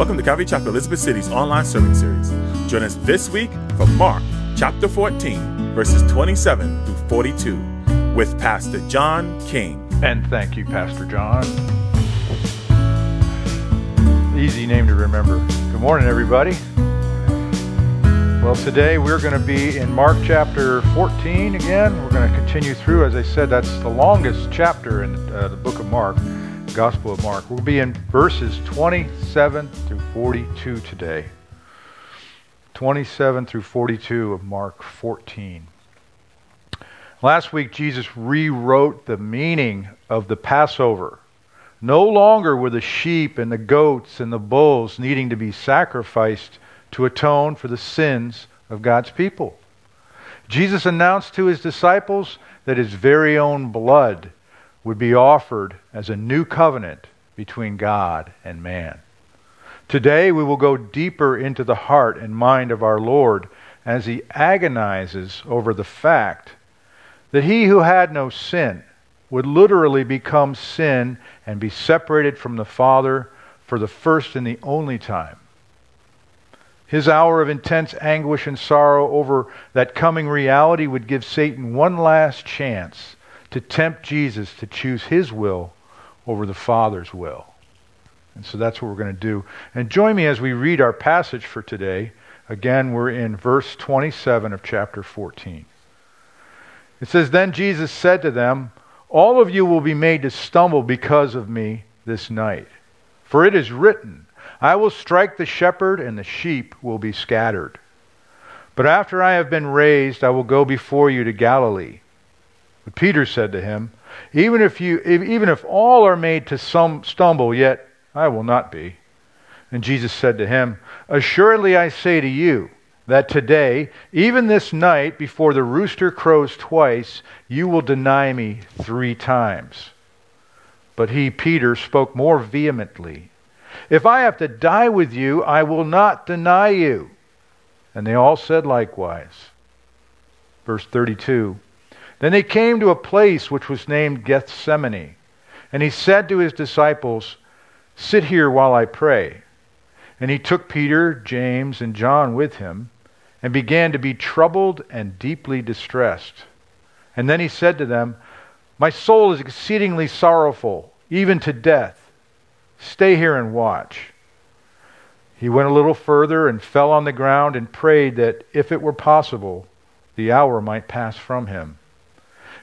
Welcome to Calvary Chapel Elizabeth City's online sermon series. Join us this week for Mark chapter 14, verses 27 through 42, with Pastor John King. And thank you, Pastor John. Easy name to remember. Good morning, everybody. Well, today we're going to be in Mark chapter 14 again. We're going to continue through. As I said, that's the longest chapter in uh, the book of Mark. Gospel of Mark. We'll be in verses 27 through 42 today. 27 through 42 of Mark 14. Last week, Jesus rewrote the meaning of the Passover. No longer were the sheep and the goats and the bulls needing to be sacrificed to atone for the sins of God's people. Jesus announced to his disciples that his very own blood would be offered as a new covenant between God and man. Today we will go deeper into the heart and mind of our Lord as he agonizes over the fact that he who had no sin would literally become sin and be separated from the Father for the first and the only time. His hour of intense anguish and sorrow over that coming reality would give Satan one last chance to tempt Jesus to choose his will over the Father's will. And so that's what we're going to do. And join me as we read our passage for today. Again, we're in verse 27 of chapter 14. It says, Then Jesus said to them, All of you will be made to stumble because of me this night. For it is written, I will strike the shepherd, and the sheep will be scattered. But after I have been raised, I will go before you to Galilee. But Peter said to him, Even if, you, even if all are made to some stumble, yet I will not be. And Jesus said to him, Assuredly I say to you, that today, even this night, before the rooster crows twice, you will deny me three times. But he, Peter, spoke more vehemently. If I have to die with you, I will not deny you. And they all said likewise. Verse 32 then they came to a place which was named Gethsemane. And he said to his disciples, Sit here while I pray. And he took Peter, James, and John with him, and began to be troubled and deeply distressed. And then he said to them, My soul is exceedingly sorrowful, even to death. Stay here and watch. He went a little further and fell on the ground and prayed that, if it were possible, the hour might pass from him.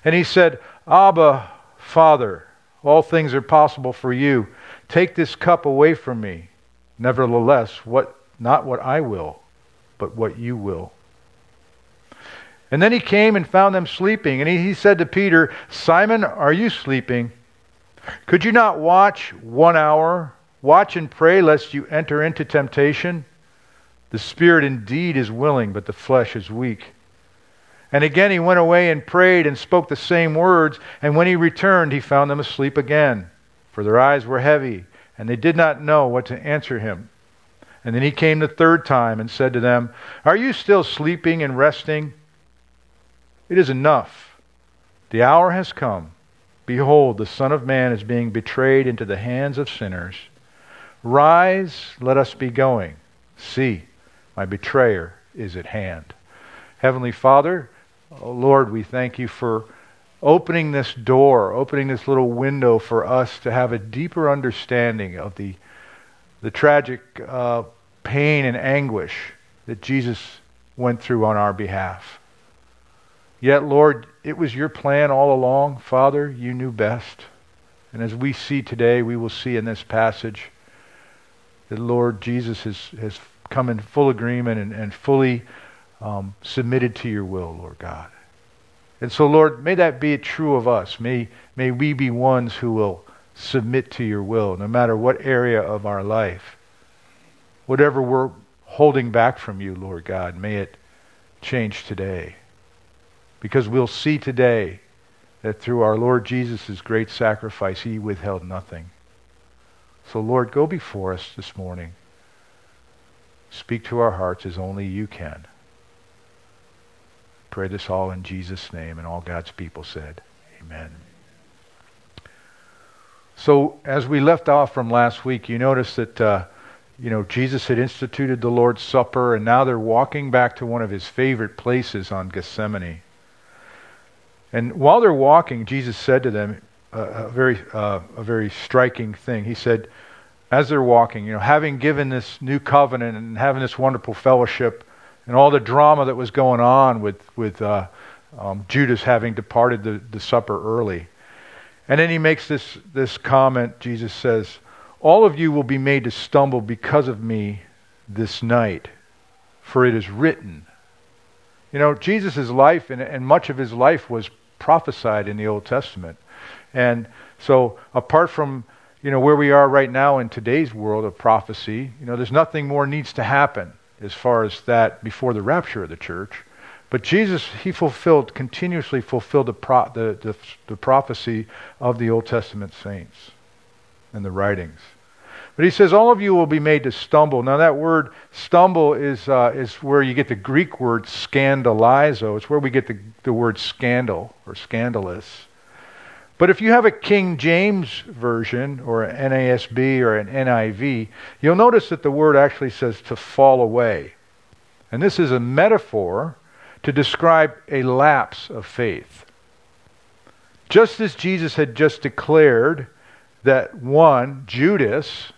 And he said, Abba, Father, all things are possible for you. Take this cup away from me. Nevertheless, what not what I will, but what you will. And then he came and found them sleeping. And he, he said to Peter, Simon, are you sleeping? Could you not watch one hour? Watch and pray lest you enter into temptation. The spirit indeed is willing, but the flesh is weak. And again he went away and prayed and spoke the same words. And when he returned, he found them asleep again, for their eyes were heavy, and they did not know what to answer him. And then he came the third time and said to them, Are you still sleeping and resting? It is enough. The hour has come. Behold, the Son of Man is being betrayed into the hands of sinners. Rise, let us be going. See, my betrayer is at hand. Heavenly Father, Oh, Lord, we thank you for opening this door, opening this little window for us to have a deeper understanding of the, the tragic uh, pain and anguish that Jesus went through on our behalf. Yet, Lord, it was your plan all along. Father, you knew best. And as we see today, we will see in this passage that, Lord, Jesus has, has come in full agreement and, and fully um, submitted to your will, Lord God. And so, Lord, may that be true of us. May, may we be ones who will submit to your will, no matter what area of our life. Whatever we're holding back from you, Lord God, may it change today. Because we'll see today that through our Lord Jesus' great sacrifice, he withheld nothing. So, Lord, go before us this morning. Speak to our hearts as only you can. Pray this all in Jesus' name, and all God's people said, Amen. So, as we left off from last week, you notice that uh, you know, Jesus had instituted the Lord's Supper, and now they're walking back to one of his favorite places on Gethsemane. And while they're walking, Jesus said to them a, a very, uh, a very striking thing. He said, as they're walking, you know, having given this new covenant and having this wonderful fellowship, and all the drama that was going on with with uh, um, Judas having departed the, the supper early, and then he makes this this comment. Jesus says, all of you will be made to stumble because of me this night, for it is written. You know, Jesus' life and, and much of his life was prophesied in the Old Testament. And so, apart from you know where we are right now in today's world of prophecy, you know, there's nothing more needs to happen as far as that before the rapture of the church. But Jesus, he fulfilled, continuously fulfilled the, pro, the, the, the prophecy of the Old Testament saints and the writings. But he says, All of you will be made to stumble. Now, that word stumble is, uh, is where you get the Greek word scandalizo. It's where we get the, the word scandal or scandalous. But if you have a King James version or an NASB or an NIV, you'll notice that the word actually says to fall away. And this is a metaphor to describe a lapse of faith. Just as Jesus had just declared that one, Judas,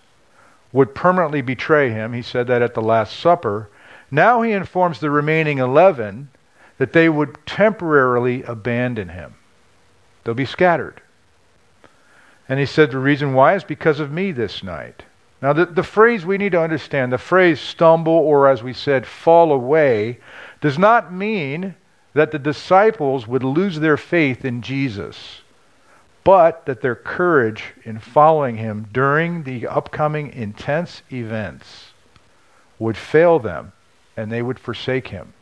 would permanently betray him. He said that at the Last Supper. Now he informs the remaining 11 that they would temporarily abandon him. They'll be scattered. And he said the reason why is because of me this night. Now, the, the phrase we need to understand, the phrase stumble or, as we said, fall away, does not mean that the disciples would lose their faith in Jesus but that their courage in following him during the upcoming intense events would fail them and they would forsake him.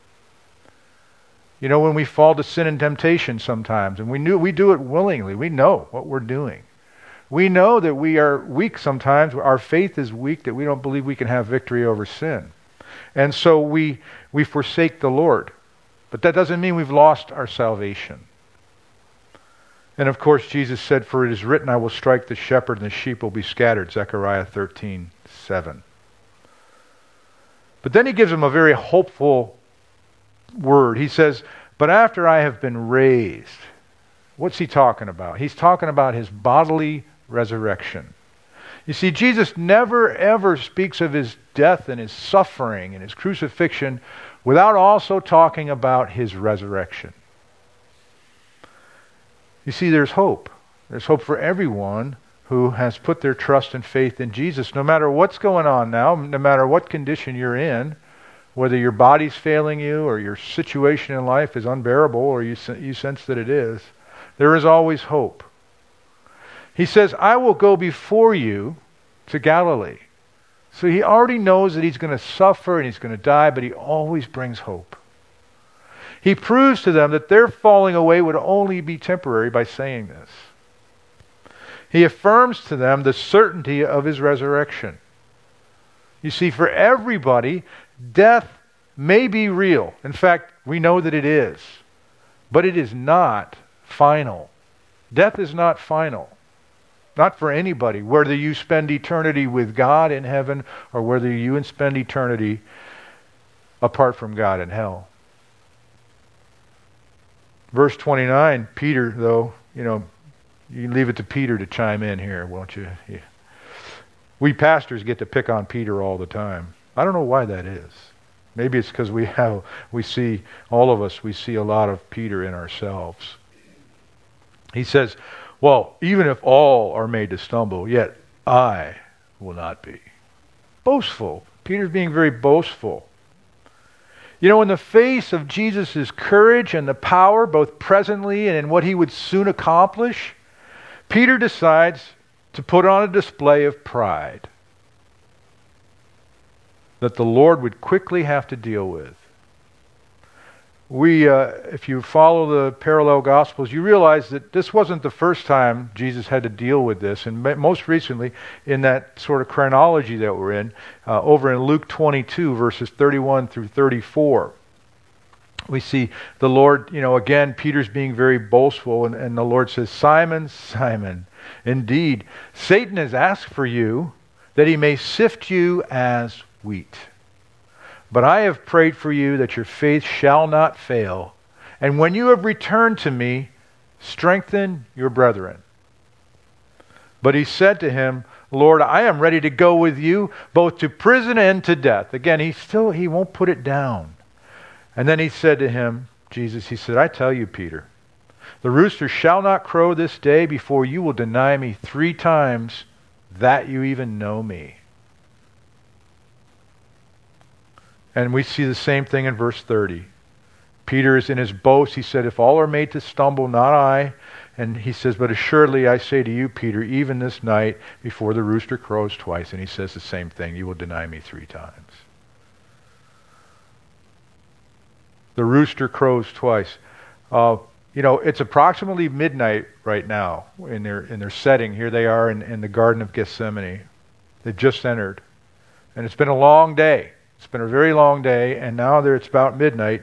You know, when we fall to sin and temptation sometimes, and we knew we do it willingly, we know what we're doing. We know that we are weak sometimes. Our faith is weak, that we don't believe we can have victory over sin. And so we, we forsake the Lord. But that doesn't mean we've lost our salvation. And of course, Jesus said, For it is written, I will strike the shepherd, and the sheep will be scattered. Zechariah 13, 7. But then he gives them a very hopeful word. He says, But after I have been raised, what's he talking about? He's talking about his bodily resurrection. You see, Jesus never ever speaks of his death and his suffering and his crucifixion without also talking about his resurrection. You see, there's hope. There's hope for everyone who has put their trust and faith in Jesus, no matter what's going on now, no matter what condition you're in, whether your body's failing you or your situation in life is unbearable or you, you sense that it is, there is always hope. He says, I will go before you to Galilee. So he already knows that he's going to suffer and he's going to die, but he always brings hope. He proves to them that their falling away would only be temporary by saying this. He affirms to them the certainty of his resurrection. You see, for everybody, death may be real. In fact, we know that it is. But it is not final. Death is not final. Not for anybody, whether you spend eternity with God in heaven or whether you spend eternity apart from God in hell. Verse 29, Peter, though, you know, you leave it to Peter to chime in here, won't you? Yeah. We pastors get to pick on Peter all the time. I don't know why that is. Maybe it's because we have, we see, all of us, we see a lot of Peter in ourselves. He says, Well, even if all are made to stumble, yet I will not be. Boastful. Peter's being very boastful. You know, in the face of Jesus' courage and the power, both presently and in what he would soon accomplish, Peter decides to put on a display of pride that the Lord would quickly have to deal with we, uh, if you follow the parallel gospels, you realize that this wasn't the first time Jesus had to deal with this. And most recently, in that sort of chronology that we're in, uh, over in Luke 22, verses 31 through 34, we see the Lord, you know, again, Peter's being very boastful, and, and the Lord says, Simon, Simon, indeed, Satan has asked for you that he may sift you as wheat. But I have prayed for you that your faith shall not fail. And when you have returned to me, strengthen your brethren. But he said to him, Lord, I am ready to go with you both to prison and to death. Again, he still he won't put it down. And then he said to him, Jesus, he said, I tell you, Peter, the rooster shall not crow this day before you will deny me three times that you even know me. And we see the same thing in verse 30. Peter is in his boast. He said, If all are made to stumble, not I. And he says, But assuredly I say to you, Peter, even this night before the rooster crows twice. And he says the same thing you will deny me three times. The rooster crows twice. Uh, you know, it's approximately midnight right now in their in their setting. Here they are in, in the Garden of Gethsemane. They've just entered. And it's been a long day. It's been a very long day, and now there it's about midnight.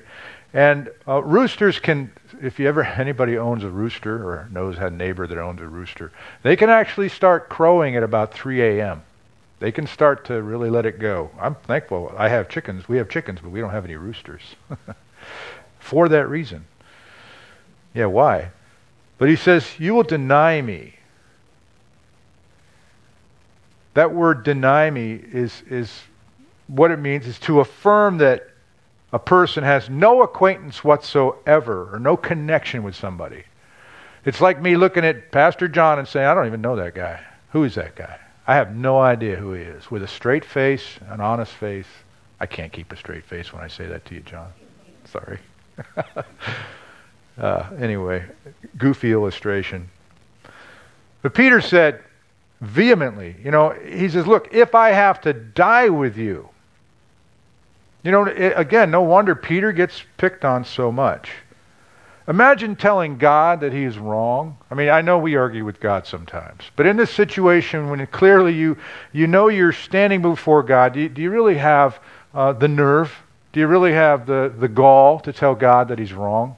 And uh, roosters can, if you ever anybody owns a rooster or knows had a neighbor that owns a rooster, they can actually start crowing at about 3 a.m. They can start to really let it go. I'm thankful. I have chickens. We have chickens, but we don't have any roosters. For that reason. Yeah, why? But he says, You will deny me. That word deny me is, is what it means is to affirm that a person has no acquaintance whatsoever or no connection with somebody. It's like me looking at Pastor John and saying, I don't even know that guy. Who is that guy? I have no idea who he is. With a straight face, an honest face. I can't keep a straight face when I say that to you, John. Sorry. Uh, anyway, goofy illustration. But Peter said vehemently, you know, he says, Look, if I have to die with you. You know, it, again, no wonder Peter gets picked on so much. Imagine telling God that he is wrong. I mean, I know we argue with God sometimes, but in this situation, when clearly you, you know you're standing before God, do you, do you really have uh, the nerve? Do you really have the, the gall to tell God that he's wrong?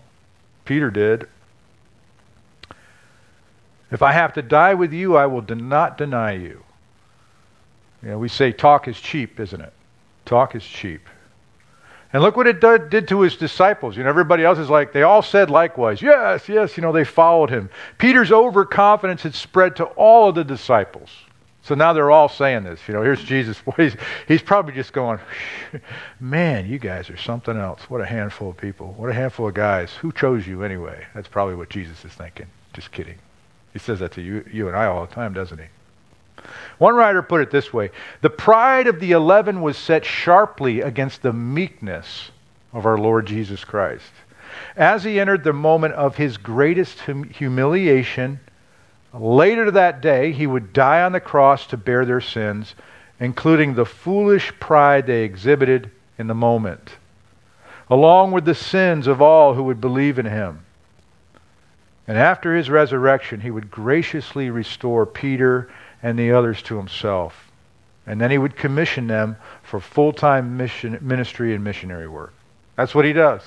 Peter did. If I have to die with you, I will not deny you. You know, we say talk is cheap, isn't it? Talk is cheap. And look what it did to his disciples. You know, everybody else is like, they all said likewise, yes, yes, you know, they followed him. Peter's overconfidence had spread to all of the disciples. So now they're all saying this. You know, here's Jesus. He's, he's probably just going, man, you guys are something else. What a handful of people. What a handful of guys. Who chose you anyway? That's probably what Jesus is thinking. Just kidding. He says that to you, you and I all the time, doesn't he? One writer put it this way The pride of the eleven was set sharply against the meekness of our Lord Jesus Christ. As he entered the moment of his greatest hum- humiliation, Later that day, he would die on the cross to bear their sins, including the foolish pride they exhibited in the moment, along with the sins of all who would believe in him. And after his resurrection, he would graciously restore Peter and the others to himself. And then he would commission them for full time mission, ministry and missionary work. That's what he does.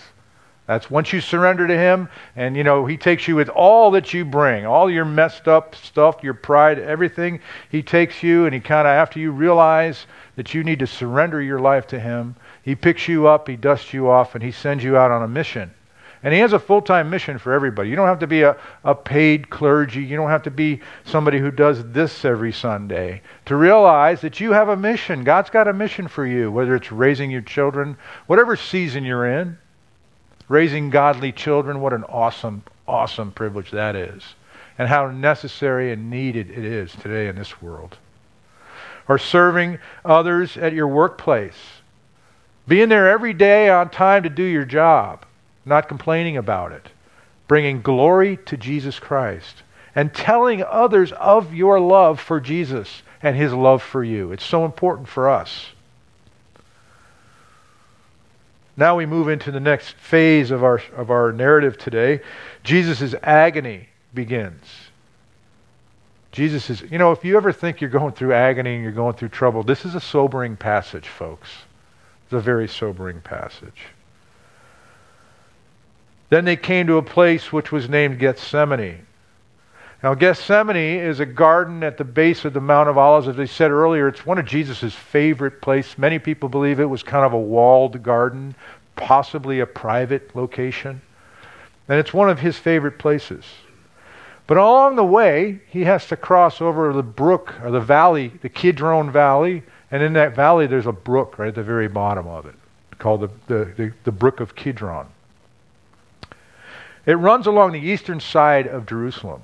That's once you surrender to Him, and you know He takes you with all that you bring, all your messed up stuff, your pride, everything. He takes you, and He kind of after you realize that you need to surrender your life to Him, He picks you up, He dusts you off, and He sends you out on a mission. And he has a full time mission for everybody. You don't have to be a, a paid clergy. You don't have to be somebody who does this every Sunday to realize that you have a mission. God's got a mission for you, whether it's raising your children, whatever season you're in. Raising godly children, what an awesome, awesome privilege that is. And how necessary and needed it is today in this world. Or serving others at your workplace. Being there every day on time to do your job, not complaining about it. Bringing glory to Jesus Christ. And telling others of your love for Jesus and his love for you. It's so important for us. Now we move into the next phase of our, of our narrative today. Jesus' agony begins. Jesus is, you know, if you ever think you're going through agony and you're going through trouble, this is a sobering passage, folks. It's a very sobering passage. Then they came to a place which was named Gethsemane. Now, Gethsemane is a garden at the base of the Mount of Olives. As I said earlier, it's one of Jesus' favorite places. Many people believe it was kind of a walled garden, possibly a private location. And it's one of his favorite places. But along the way, he has to cross over the brook or the valley, the Kidron Valley. And in that valley, there's a brook right at the very bottom of it called the, the, the, the Brook of Kidron. It runs along the eastern side of Jerusalem.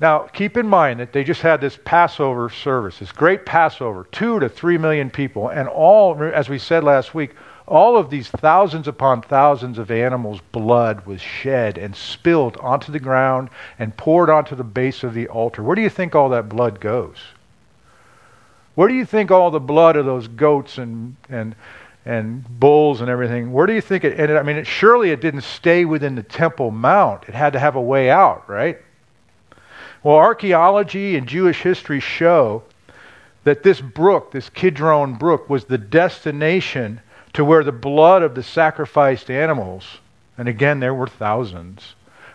Now, keep in mind that they just had this Passover service, this great Passover, two to three million people, and all, as we said last week, all of these thousands upon thousands of animals' blood was shed and spilled onto the ground and poured onto the base of the altar. Where do you think all that blood goes? Where do you think all the blood of those goats and, and, and bulls and everything, where do you think it ended? I mean, it, surely it didn't stay within the Temple Mount. It had to have a way out, right? Well, archaeology and Jewish history show that this brook, this Kidron brook, was the destination to where the blood of the sacrificed animals, and again there were thousands,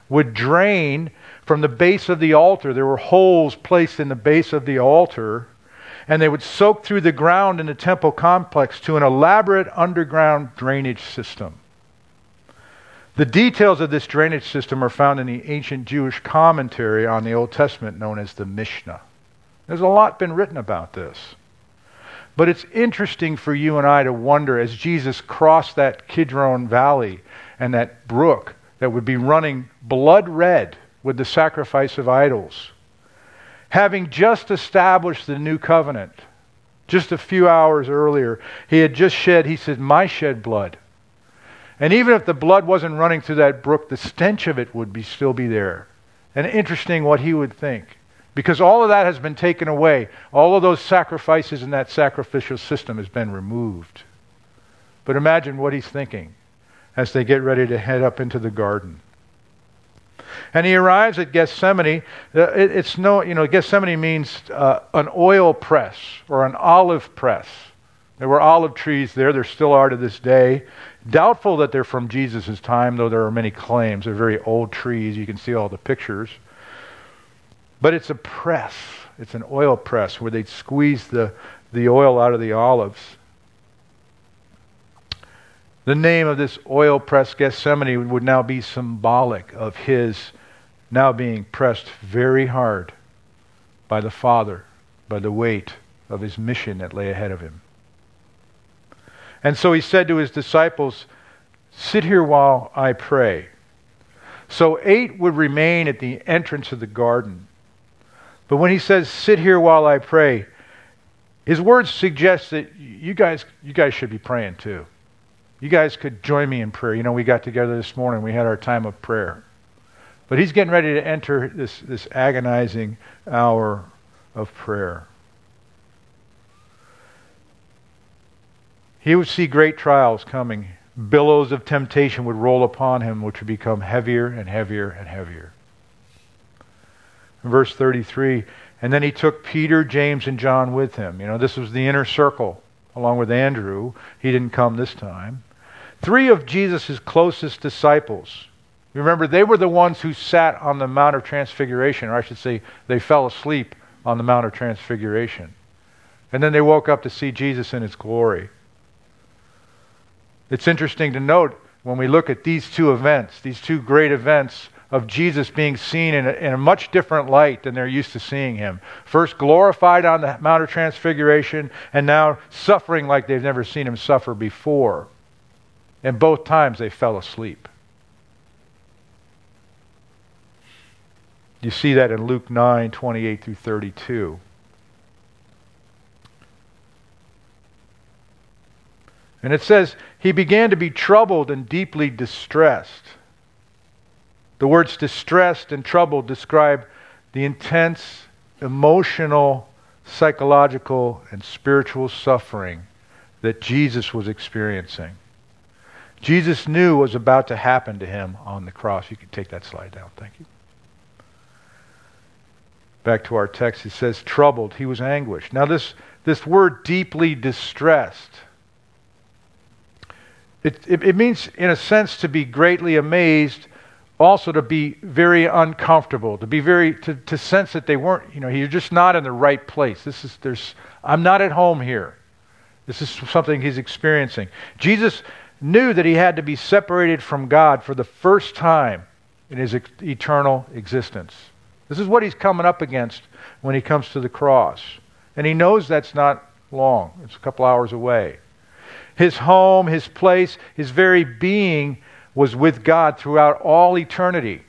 would drain from the base of the altar. There were holes placed in the base of the altar, and they would soak through the ground in the temple complex to an elaborate underground drainage system. The details of this drainage system are found in the ancient Jewish commentary on the Old Testament known as the Mishnah. There's a lot been written about this. But it's interesting for you and I to wonder as Jesus crossed that Kidron Valley and that brook that would be running blood red with the sacrifice of idols, having just established the new covenant, just a few hours earlier, he had just shed, he said, My shed blood and even if the blood wasn't running through that brook, the stench of it would be, still be there. And interesting what he would think. Because all of that has been taken away. All of those sacrifices in that sacrificial system has been removed. But imagine what he's thinking as they get ready to head up into the garden. And he arrives at Gethsemane. Uh, it's no, you know, Gethsemane means uh, an oil press or an olive press. There were olive trees there. There still are to this day. Doubtful that they're from Jesus' time, though there are many claims. They're very old trees. You can see all the pictures. But it's a press. It's an oil press where they'd squeeze the, the oil out of the olives. The name of this oil press, Gethsemane, would now be symbolic of his now being pressed very hard by the Father, by the weight of his mission that lay ahead of him. And so he said to his disciples, Sit here while I pray. So eight would remain at the entrance of the garden. But when he says, Sit here while I pray, his words suggest that you guys, you guys should be praying too. You guys could join me in prayer. You know, we got together this morning, we had our time of prayer. But he's getting ready to enter this, this agonizing hour of prayer. He would see great trials coming. Billows of temptation would roll upon him, which would become heavier and heavier and heavier. verse 33 And then he took Peter, James, and John with him. You know, this was the inner circle, along with Andrew. He didn't come this time. Three of Jesus' closest disciples. Remember, they were the ones who sat on the Mount of Transfiguration, or I should say, they fell asleep on the Mount of Transfiguration. And then they woke up to see Jesus in his glory. It's interesting to note when we look at these two events, these two great events of Jesus being seen in a, in a, much different light than they're used to seeing him. First glorified on the Mount of Transfiguration, and now suffering like they've never seen him suffer before. And both times they fell asleep. You see that in Luke 9 28 through 32. And it says, he began to be troubled and deeply distressed. The words distressed and troubled describe the intense emotional, psychological, and spiritual suffering that Jesus was experiencing. Jesus knew what was about to happen to him on the cross. You can take that slide down. Thank you. Back to our text, it says, troubled. He was anguished. Now, this, this word deeply distressed it, it, it, means, in a sense, to be greatly amazed also to be very uncomfortable, to be very to, to sense that they weren't, you know, you're just not in the right place. This is there's I'm not at home here. This is something he's experiencing. Jesus knew that he had to be separated from God for the first time in his eternal existence. This is what he's coming up against when he comes to the cross. And he knows that's not long, it's a couple hours away. His home, his place, his very being was with God throughout all eternity.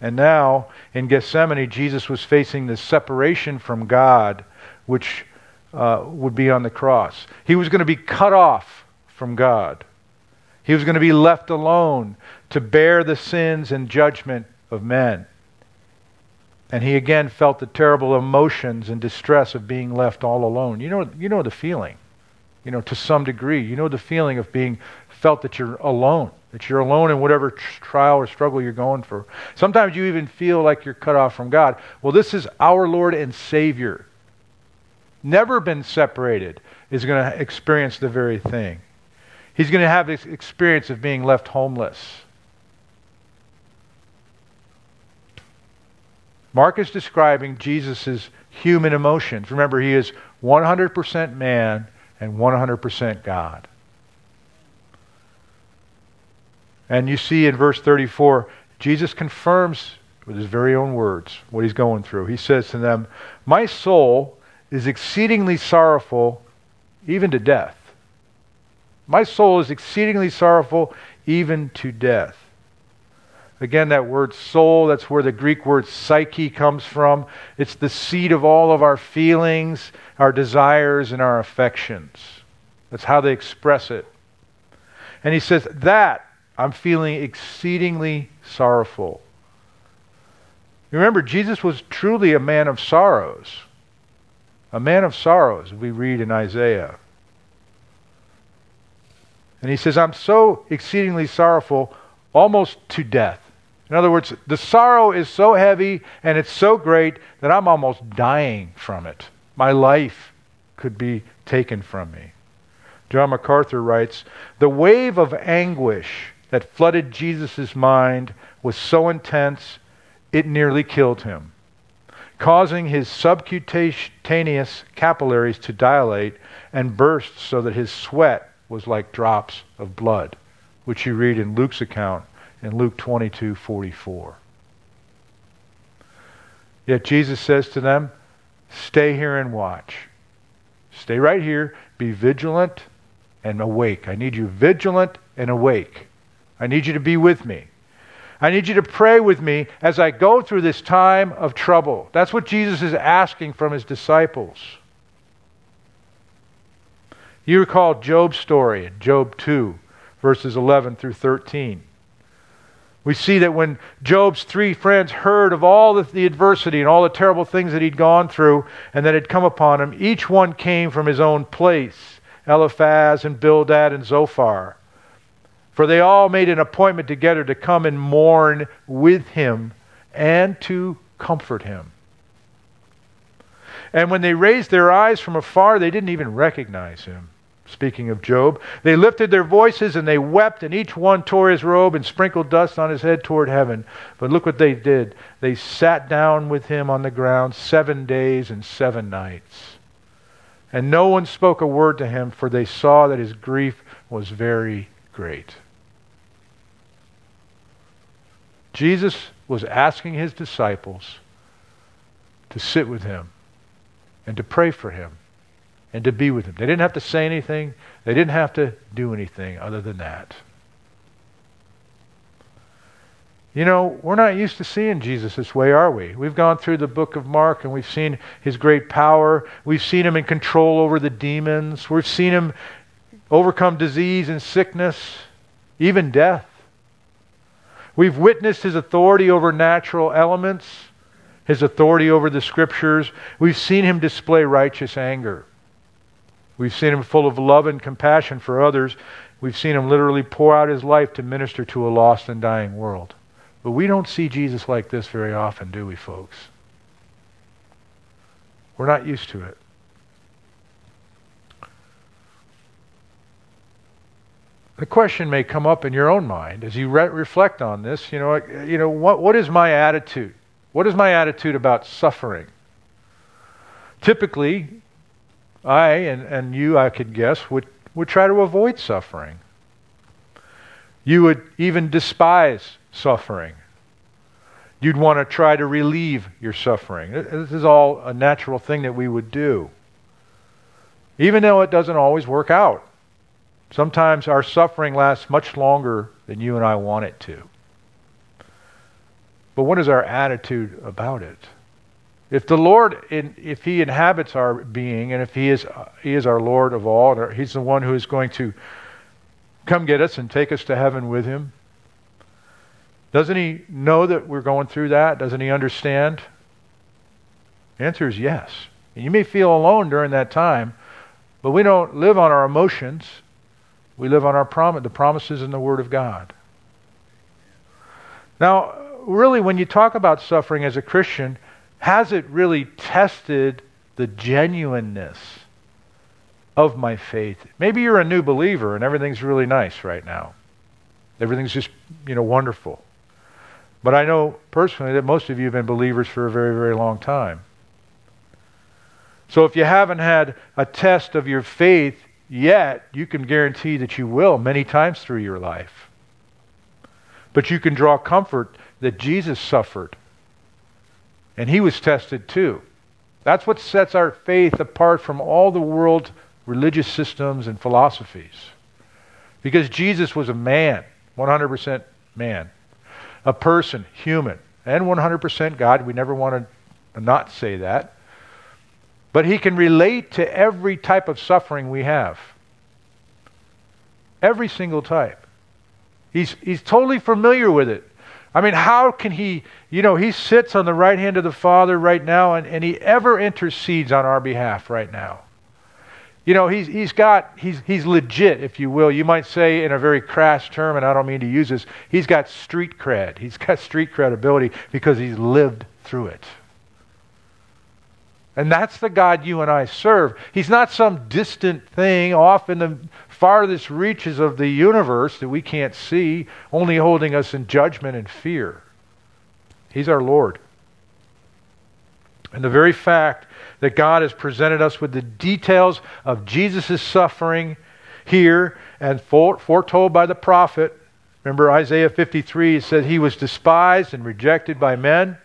And now, in Gethsemane, Jesus was facing the separation from God, which uh, would be on the cross. He was going to be cut off from God. He was going to be left alone to bear the sins and judgment of men. And he again felt the terrible emotions and distress of being left all alone. You know, you know the feeling, you know, to some degree. You know the feeling of being felt that you're alone, that you're alone in whatever trial or struggle you're going through. Sometimes you even feel like you're cut off from God. Well, this is our Lord and Savior. Never been separated is going to experience the very thing. He's going to have this experience of being left homeless. Mark is describing Jesus' human emotions. Remember, he is 100% man and 100% God. And you see in verse 34, Jesus confirms with his very own words what he's going through. He says to them, My soul is exceedingly sorrowful, even to death. My soul is exceedingly sorrowful, even to death. Again, that word soul, that's where the Greek word psyche comes from. It's the seat of all of our feelings, our desires, and our affections. That's how they express it. And he says, That I'm feeling exceedingly sorrowful. Remember, Jesus was truly a man of sorrows. A man of sorrows, we read in Isaiah. And he says, I'm so exceedingly sorrowful, almost to death. In other words, the sorrow is so heavy and it's so great that I'm almost dying from it. My life could be taken from me. John MacArthur writes The wave of anguish that flooded Jesus' mind was so intense it nearly killed him, causing his subcutaneous capillaries to dilate and burst so that his sweat was like drops of blood, which you read in Luke's account in Luke 22:44. Yet Jesus says to them, "Stay here and watch. Stay right here, be vigilant and awake. I need you vigilant and awake. I need you to be with me. I need you to pray with me as I go through this time of trouble. That's what Jesus is asking from his disciples. You recall Job's story in Job 2, verses 11 through 13. We see that when Job's three friends heard of all the, adversity and all the terrible things that he'd gone through and that had come upon him, each one came from his own place Eliphaz and Bildad and Zophar. For they all made an appointment together to come and mourn with him and to comfort him. And when they raised their eyes from afar, they didn't even recognize him. Speaking of Job, they lifted their voices and they wept, and each one tore his robe and sprinkled dust on his head toward heaven. But look what they did. They sat down with him on the ground seven days and seven nights. And no one spoke a word to him, for they saw that his grief was very great. Jesus was asking his disciples to sit with him and to pray for him and to be with him. They didn't have to say anything, they didn't have to do anything other than that. You know, we're not used to seeing Jesus this way, are we? We've gone through the book of Mark and we've seen his great power. We've seen him in control over the demons. We've seen him overcome disease and sickness, even death. We've witnessed his authority over natural elements, his authority over the scriptures. We've seen him display righteous anger. We've seen him full of love and compassion for others. We've seen him literally pour out his life to minister to a lost and dying world. But we don't see Jesus like this very often, do we, folks? We're not used to it. the question may come up in your own mind as you re- reflect on this. You know, you know what, what is my attitude? What is my attitude about suffering? Typically, I and, and you, I could guess, would, would try to avoid suffering. You would even despise suffering. You'd want to try to relieve your suffering. This is all a natural thing that we would do. Even though it doesn't always work out. Sometimes our suffering lasts much longer than you and I want it to. But what is our attitude about it? If the Lord, if He inhabits our being, and if He is, He is our Lord of all, and He's the one who is going to come get us and take us to heaven with Him, doesn't He know that we're going through that? Doesn't He understand? The answer is yes. And you may feel alone during that time, but we don't live on our emotions. We live on our prom- the promises in the Word of God. Now, really, when you talk about suffering as a Christian, has it really tested the genuineness of my faith? Maybe you're a new believer and everything's really nice right now. Everything's just, you know, wonderful. But I know personally that most of you have been believers for a very, very long time. So if you haven't had a test of your faith yet, you can guarantee that you will many times through your life. But you can draw comfort that Jesus suffered. And he was tested too. That's what sets our faith apart from all the world's religious systems and philosophies. Because Jesus was a man, 100% man, a person, human, and 100% God. We never want to not say that. But he can relate to every type of suffering we have. Every single type. He's, he's totally familiar with it. I mean, how can he, you know, he sits on the right hand of the Father right now and, and he ever intercedes on our behalf right now. You know, he's, he's got, he's, he's legit, if you will. You might say in a very crass term, and I don't mean to use this, he's got street cred. He's got street credibility because he's lived through it. And that's the God you and I serve. He's not some distant thing off in the farthest reaches of the universe that we can't see, only holding us in judgment and fear. He's our Lord. And the very fact that God has presented us with the details of Jesus' suffering here and foretold by the prophet. Remember Isaiah 53, it said he was despised and rejected by men,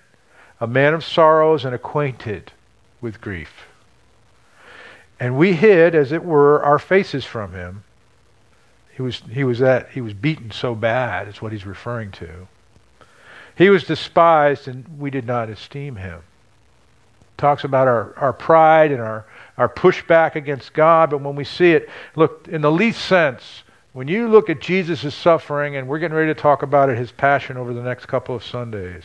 a man of sorrows and acquainted with grief. And we hid, as it were, our faces from him. He was, he was, that, he was beaten so bad, is what he's referring to. He was despised, and we did not esteem him. Talks about our, our pride and our, our pushback against God, but when we see it, look, in the least sense, when you look at Jesus' suffering, and we're getting ready to talk about it, his passion over the next couple of Sundays,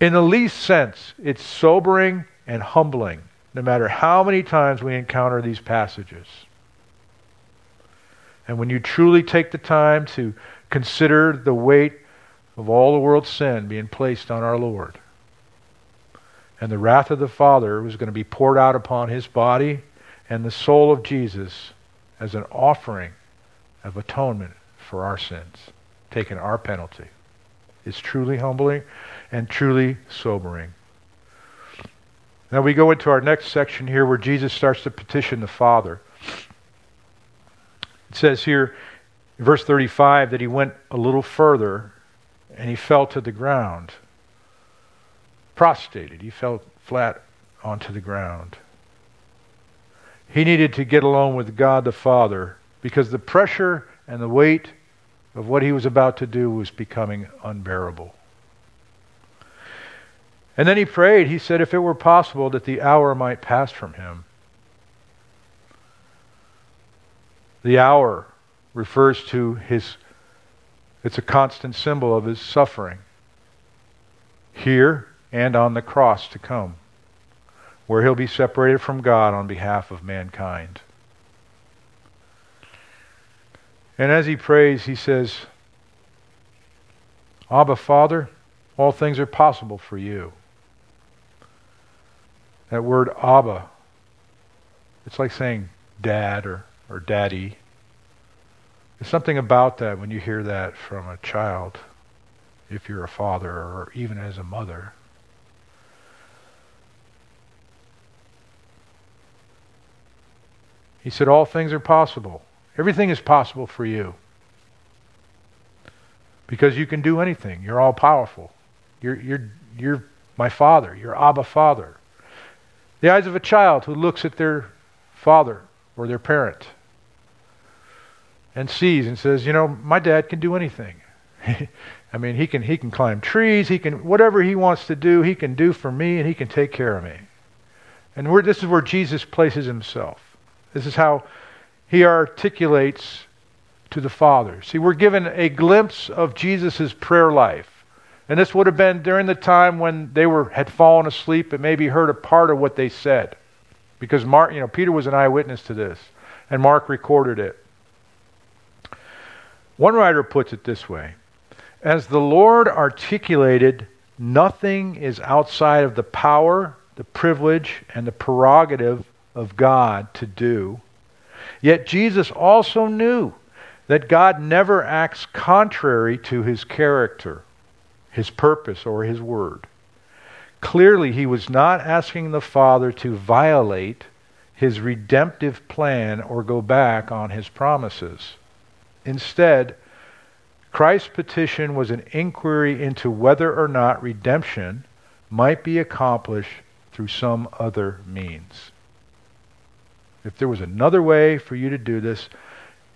in the least sense, it's sobering and humbling, no matter how many times we encounter these passages. And when you truly take the time to consider the weight of all the world's sin being placed on our Lord, and the wrath of the Father was going to be poured out upon his body and the soul of Jesus as an offering of atonement for our sins, taking our penalty. It's truly humbling and truly sobering. Now we go into our next section here where Jesus starts to petition the Father. It says here, verse 35, that he went a little further and he fell to the ground. Prostrated. He fell flat onto the ground. He needed to get alone with God the Father because the pressure and the weight of what he was about to do was becoming unbearable. And then he prayed. He said, if it were possible, that the hour might pass from him. The hour refers to his, it's a constant symbol of his suffering here and on the cross to come, where he'll be separated from God on behalf of mankind. And as he prays, he says, Abba, Father, all things are possible for you. That word Abba, it's like saying dad or, or daddy. There's something about that when you hear that from a child, if you're a father or even as a mother. He said, All things are possible. Everything is possible for you. Because you can do anything. You're all powerful. You're, you're, you're my father. You're Abba Father. The eyes of a child who looks at their father or their parent and sees and says, you know, my dad can do anything. I mean, he can he can climb trees, he can whatever he wants to do, he can do for me and he can take care of me. And this is where Jesus places himself. This is how he articulates to the Father. See, we're given a glimpse of Jesus' prayer life. And this would have been during the time when they were had fallen asleep and maybe heard a part of what they said. Because Mark, you know, Peter was an eyewitness to this, and Mark recorded it. One writer puts it this way As the Lord articulated, nothing is outside of the power, the privilege, and the prerogative of God to do. Yet Jesus also knew that God never acts contrary to his character, his purpose, or his word. Clearly, he was not asking the Father to violate his redemptive plan or go back on his promises. Instead, Christ's petition was an inquiry into whether or not redemption might be accomplished through some other means. If there was another way for you to do this,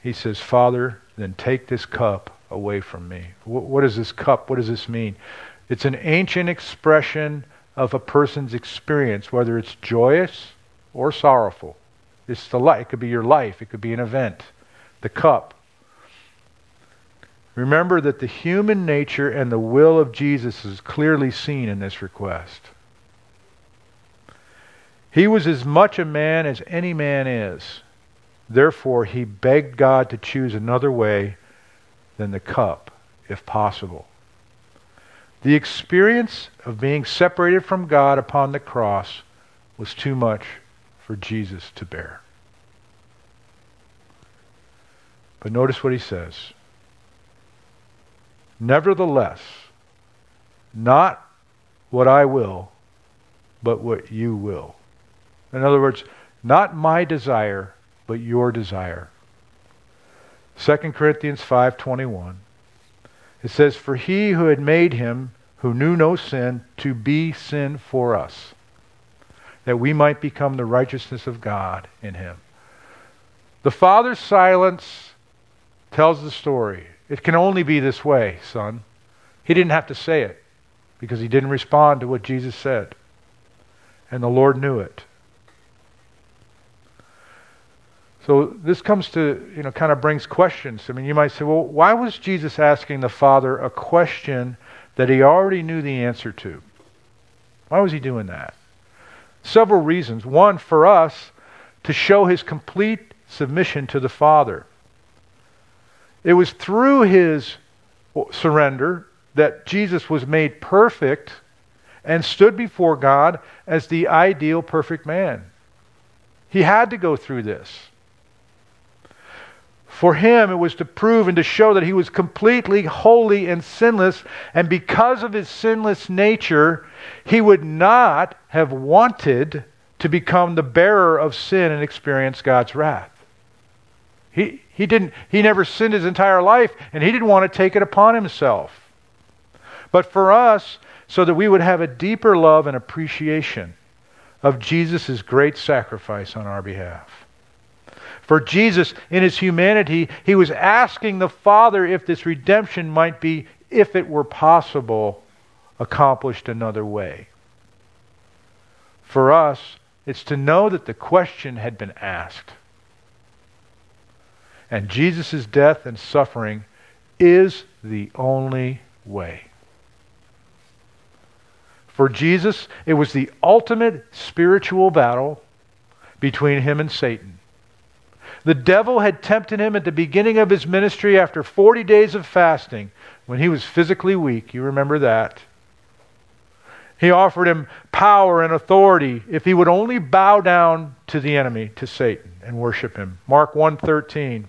he says, Father, then take this cup away from me. What, what is this cup? What does this mean? It's an ancient expression of a person's experience, whether it's joyous or sorrowful. It's the life. It could be your life. It could be an event. The cup. Remember that the human nature and the will of Jesus is clearly seen in this request. He was as much a man as any man is. Therefore, he begged God to choose another way than the cup, if possible. The experience of being separated from God upon the cross was too much for Jesus to bear. But notice what he says. Nevertheless, not what I will, but what you will. In other words, not my desire, but your desire. 2 Corinthians 5:21 It says for he who had made him who knew no sin to be sin for us that we might become the righteousness of God in him. The father's silence tells the story. It can only be this way, son. He didn't have to say it because he didn't respond to what Jesus said. And the Lord knew it. So this comes to, you know, kind of brings questions. I mean, you might say, well, why was Jesus asking the Father a question that he already knew the answer to? Why was he doing that? Several reasons. One, for us, to show his complete submission to the Father. It was through his uh, surrender that Jesus was made perfect and stood before God as the ideal perfect man. He had to go through this. For him, it was to prove and to show that he was completely holy and sinless, and because of his sinless nature, he would not have wanted to become the bearer of sin and experience God's wrath. He, he, didn't, he never sinned his entire life, and he didn't want to take it upon himself. But for us, so that we would have a deeper love and appreciation of Jesus' great sacrifice on our behalf. For Jesus, in his humanity, he was asking the Father if this redemption might be, if it were possible, accomplished another way. For us, it's to know that the question had been asked. And Jesus' death and suffering is the only way. For Jesus, it was the ultimate spiritual battle between him and Satan. The devil had tempted him at the beginning of his ministry after 40 days of fasting when he was physically weak. You remember that. He offered him power and authority if he would only bow down to the enemy, to Satan, and worship him. Mark 1:13.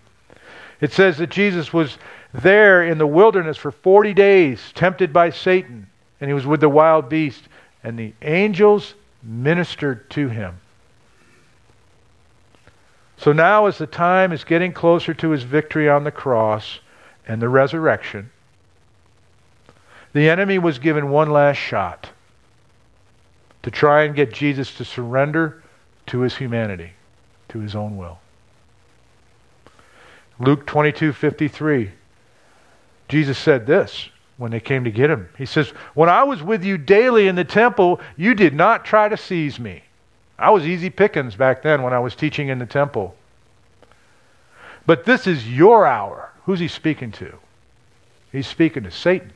It says that Jesus was there in the wilderness for 40 days, tempted by Satan, and he was with the wild beast, and the angels ministered to him. So now, as the time is getting closer to his victory on the cross and the resurrection, the enemy was given one last shot to try and get Jesus to surrender to his humanity, to his own will. Luke 22:53 Jesus said this when they came to get him. He says, "When I was with you daily in the temple, you did not try to seize me." I was easy pickings back then when I was teaching in the temple. But this is your hour. Who's he speaking to? He's speaking to Satan.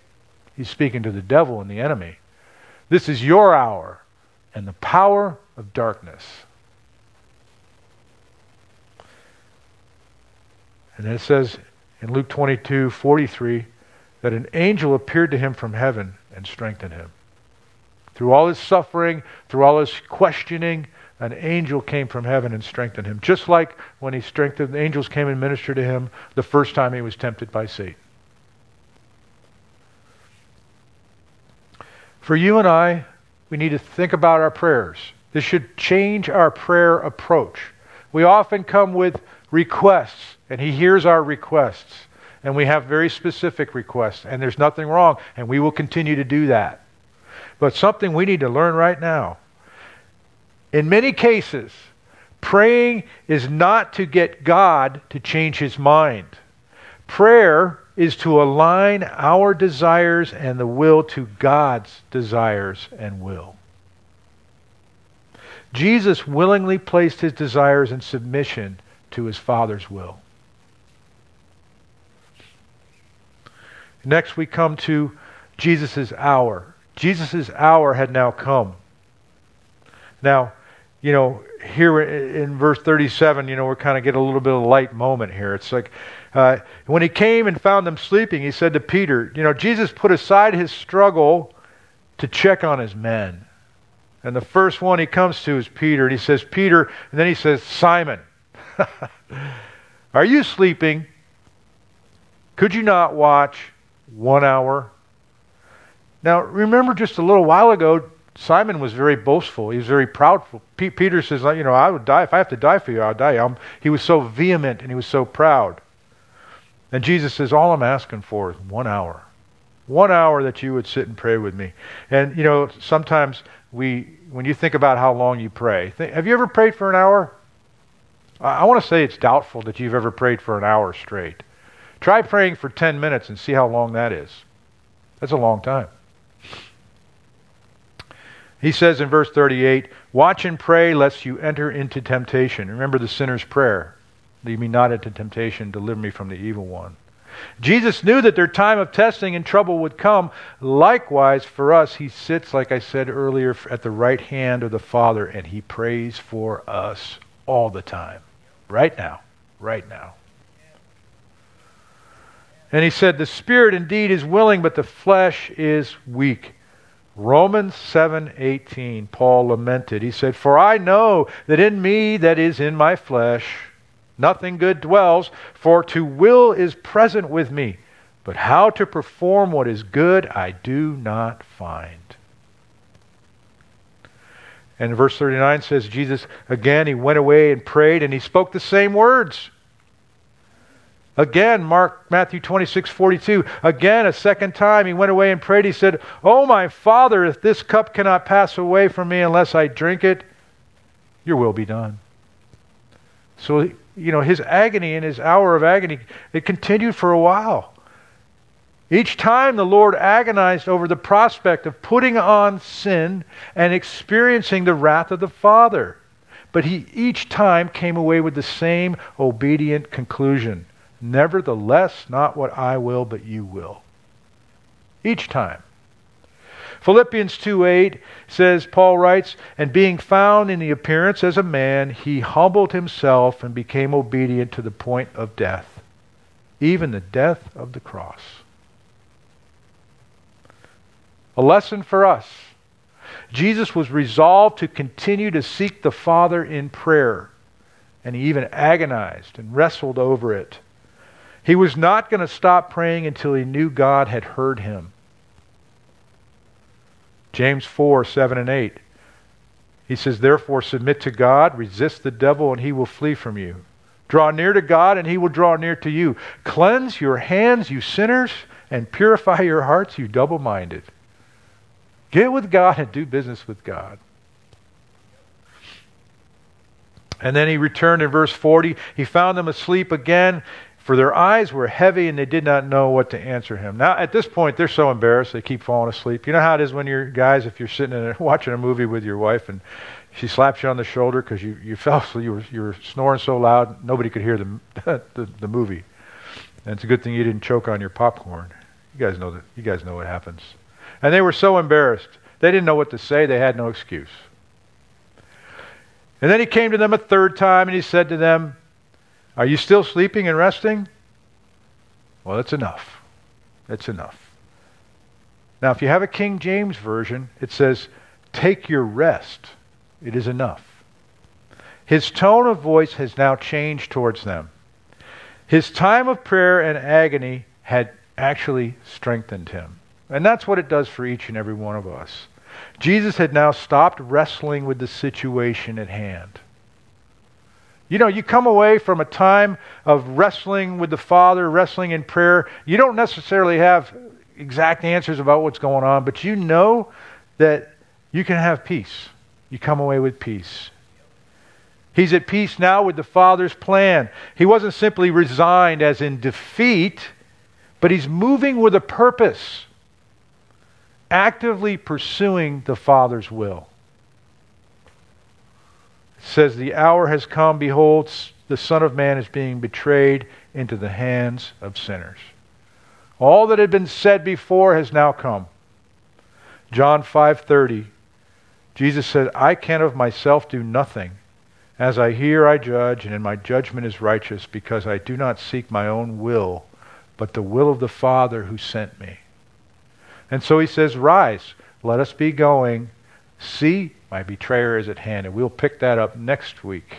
He's speaking to the devil and the enemy. This is your hour and the power of darkness. And it says in Luke 22 43 that an angel appeared to him from heaven and strengthened him. Through all his suffering, through all his questioning, an angel came from heaven and strengthened him. Just like when he strengthened, the angels came and ministered to him the first time he was tempted by Satan. For you and I, we need to think about our prayers. This should change our prayer approach. We often come with requests, and He hears our requests. And we have very specific requests, and there's nothing wrong, and we will continue to do that. But something we need to learn right now. In many cases, praying is not to get God to change His mind. Prayer is to align our desires and the will to God's desires and will. Jesus willingly placed his desires in submission to his Father's will. Next, we come to Jesus' hour. Jesus' hour had now come. Now, you know, here in verse 37, you know, we're kind of get a little bit of a light moment here. It's like uh, when he came and found them sleeping, he said to Peter, you know, Jesus put aside his struggle to check on his men. And the first one he comes to is Peter, and he says, Peter, and then he says, Simon, are you sleeping? Could you not watch one hour? Now, remember just a little while ago, Simon was very boastful. He was very proudful. P- Peter says, you know, I would die. If I have to die for you, I'll die. I'm, he was so vehement and he was so proud. And Jesus says, all I'm asking for is one hour. One hour that you would sit and pray with me. And, you know, sometimes we, when you think about how long you pray, have you ever prayed for an hour? I, I want to say it's doubtful that you've ever prayed for an hour straight. Try praying for 10 minutes and see how long that is. That's a long time. He says in verse 38, Watch and pray lest you enter into temptation. Remember the sinner's prayer. Lead me not into temptation, deliver me from the evil one. Jesus knew that their time of testing and trouble would come. Likewise, for us, he sits, like I said earlier, at the right hand of the Father, and he prays for us all the time. Right now. Right now. And he said, The spirit indeed is willing, but the flesh is weak. Romans 7:18 Paul lamented. He said, "For I know that in me that is in my flesh nothing good dwells, for to will is present with me, but how to perform what is good I do not find." And verse 39 says Jesus again he went away and prayed and he spoke the same words. Again, Mark, Matthew 26, 42. Again, a second time, he went away and prayed. He said, Oh, my Father, if this cup cannot pass away from me unless I drink it, your will be done. So, you know, his agony and his hour of agony, it continued for a while. Each time the Lord agonized over the prospect of putting on sin and experiencing the wrath of the Father. But he each time came away with the same obedient conclusion. Nevertheless, not what I will, but you will. Each time. Philippians 2:8 says Paul writes, "And being found in the appearance as a man, he humbled himself and became obedient to the point of death, even the death of the cross." A lesson for us. Jesus was resolved to continue to seek the Father in prayer, and he even agonized and wrestled over it. He was not going to stop praying until he knew God had heard him. James 4 7 and 8. He says, Therefore, submit to God, resist the devil, and he will flee from you. Draw near to God, and he will draw near to you. Cleanse your hands, you sinners, and purify your hearts, you double minded. Get with God and do business with God. And then he returned in verse 40. He found them asleep again, for their eyes were heavy and they did not know what to answer him. Now, at this point, they're so embarrassed they keep falling asleep. You know how it is when you're guys, if you're sitting and watching a movie with your wife and she slaps you on the shoulder because you, you fell asleep, you were, you were snoring so loud nobody could hear the, the, the movie. And it's a good thing you didn't choke on your popcorn. You guys know that. You guys know what happens. And they were so embarrassed. They didn't know what to say. They had no excuse. And then he came to them a third time and he said to them, Are you still sleeping and resting? Well, that's enough. That's enough. Now, if you have a King James version, it says, Take your rest. It is enough. His tone of voice has now changed towards them. His time of prayer and agony had actually strengthened him. And that's what it does for each and every one of us. Jesus had now stopped wrestling with the situation at hand. You know, you come away from a time of wrestling with the Father, wrestling in prayer. You don't necessarily have exact answers about what's going on, but you know that you can have peace. You come away with peace. He's at peace now with the Father's plan. He wasn't simply resigned as in defeat, but he's moving with a purpose actively pursuing the Father's will. Says, The hour has come, behold, the Son of Man is being betrayed into the hands of sinners. All that had been said before has now come. John 5:30 Jesus said, "I can of myself do nothing. As I hear I judge, and in my judgment is righteous, because I do not seek my own will, but the will of the Father who sent me." And so he says, Rise, let us be going. See, my betrayer is at hand. And we'll pick that up next week.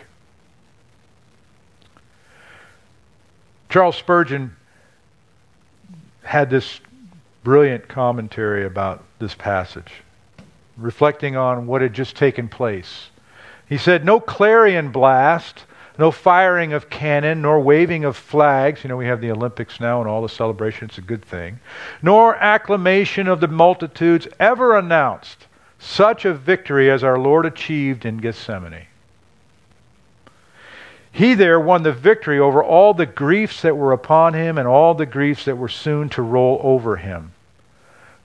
Charles Spurgeon had this brilliant commentary about this passage, reflecting on what had just taken place. He said, No clarion blast no firing of cannon, nor waving of flags. You know, we have the Olympics now and all the celebration. It's a good thing. Nor acclamation of the multitudes ever announced such a victory as our Lord achieved in Gethsemane. He there won the victory over all the griefs that were upon him and all the griefs that were soon to roll over him.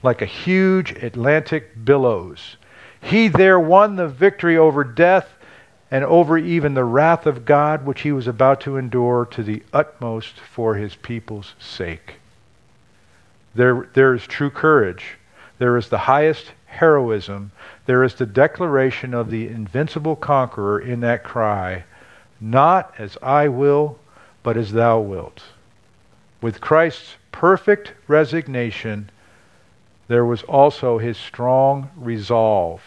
Like a huge Atlantic billows. He there won the victory over death and over even the wrath of God which he was about to endure to the utmost for his people's sake. There, there is true courage. There is the highest heroism. There is the declaration of the invincible conqueror in that cry, Not as I will, but as thou wilt. With Christ's perfect resignation, there was also his strong resolve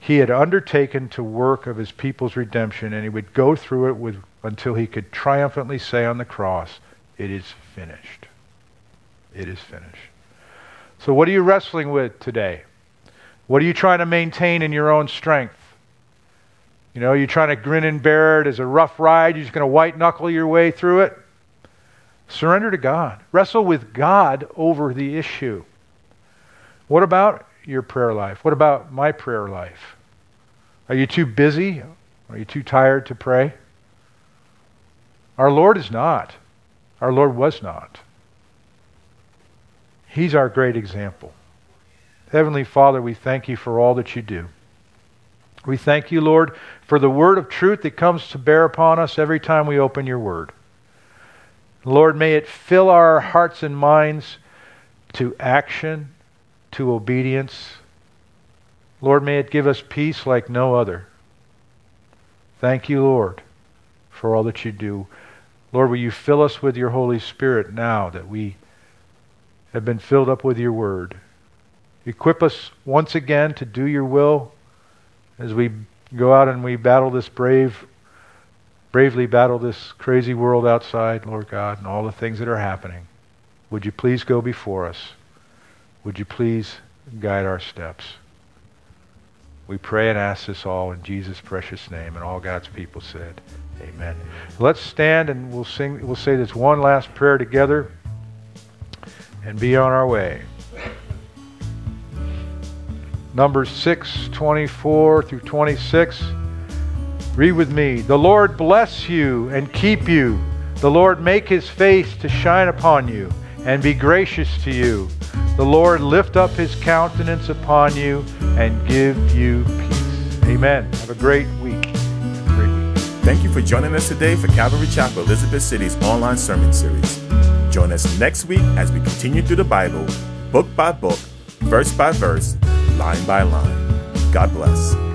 he had undertaken to work of his people's redemption, and he would go through it with, until he could triumphantly say on the cross, It is finished. It is finished. So, what are you wrestling with today? What are you trying to maintain in your own strength? You know, you're trying to grin and bear it as a rough ride. You're just going to white knuckle your way through it. Surrender to God. Wrestle with God over the issue. What about your prayer life? What about my prayer life? Are you too busy? Are you too tired to pray? Our Lord is not. Our Lord was not. He's our great example. Heavenly Father, we thank you for all that you do. We thank you, Lord, for the word of truth that comes to bear upon us every time we open your word. Lord, may it fill our hearts and minds to action to obedience. Lord, may it give us peace like no other. Thank you, Lord, for all that you do. Lord, will you fill us with your Holy Spirit now that we have been filled up with your word? Equip us once again to do your will as we go out and we battle this brave bravely battle this crazy world outside, Lord God, and all the things that are happening. Would you please go before us? Would you please guide our steps? We pray and ask this all in Jesus' precious name, and all God's people said, Amen. Let's stand and we'll sing. We'll say this one last prayer together, and be on our way. Numbers 6, 24 through 26. Read with me. The Lord bless you and keep you. The Lord make his face to shine upon you and be gracious to you. The Lord lift up his countenance upon you and give you peace. Amen. Have a great week. A great week. Thank you for joining us today for Calvary Chapel Elizabeth City's online sermon series. Join us next week as we continue through the Bible, book by book, verse by verse, line by line. God bless.